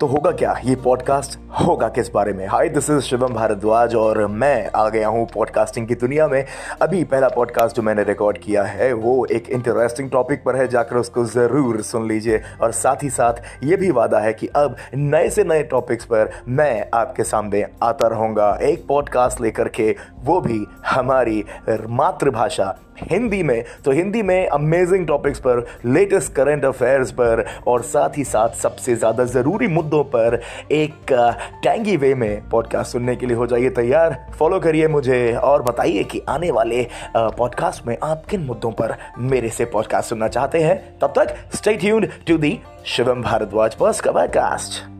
तो होगा क्या? ये पॉडकास्ट होगा किस बारे में? Hi this is Shivam Bhardwaj और मैं आ गया हूँ पॉडकास्टिंग की दुनिया में। अभी पहला पॉडकास्ट जो मैंने रिकॉर्ड किया है, वो एक इंटरेस्टिंग टॉपिक पर है, जाकर उसको ज़रूर सुन लीजिए। और साथ ही साथ ये भी वादा है कि अब नए से नए टॉपिक्स पर मैं आपके सामने आता रहूँगा। एक पॉडकास्ट लेकर के वो भी हमारी मातृभाषा हिंदी में। तो हिंदी में अमेजिंग टॉपिक्स पर लेटेस्ट करंट अफेयर्स पर और साथ ही साथ सबसे ज़्यादा ज़रूरी मुद्दों पर एक टैंगी वे में पॉडकास्ट सुनने के लिए हो जाइए तैयार। फॉलो करिए मुझे और बताइए कि आने वाले पॉडकास्ट में आप किन मुद्दों पर मेरे से पॉडकास्ट सुनना चाहते हैं। तब तक stay tuned to the Shivam Bhardwaj podcast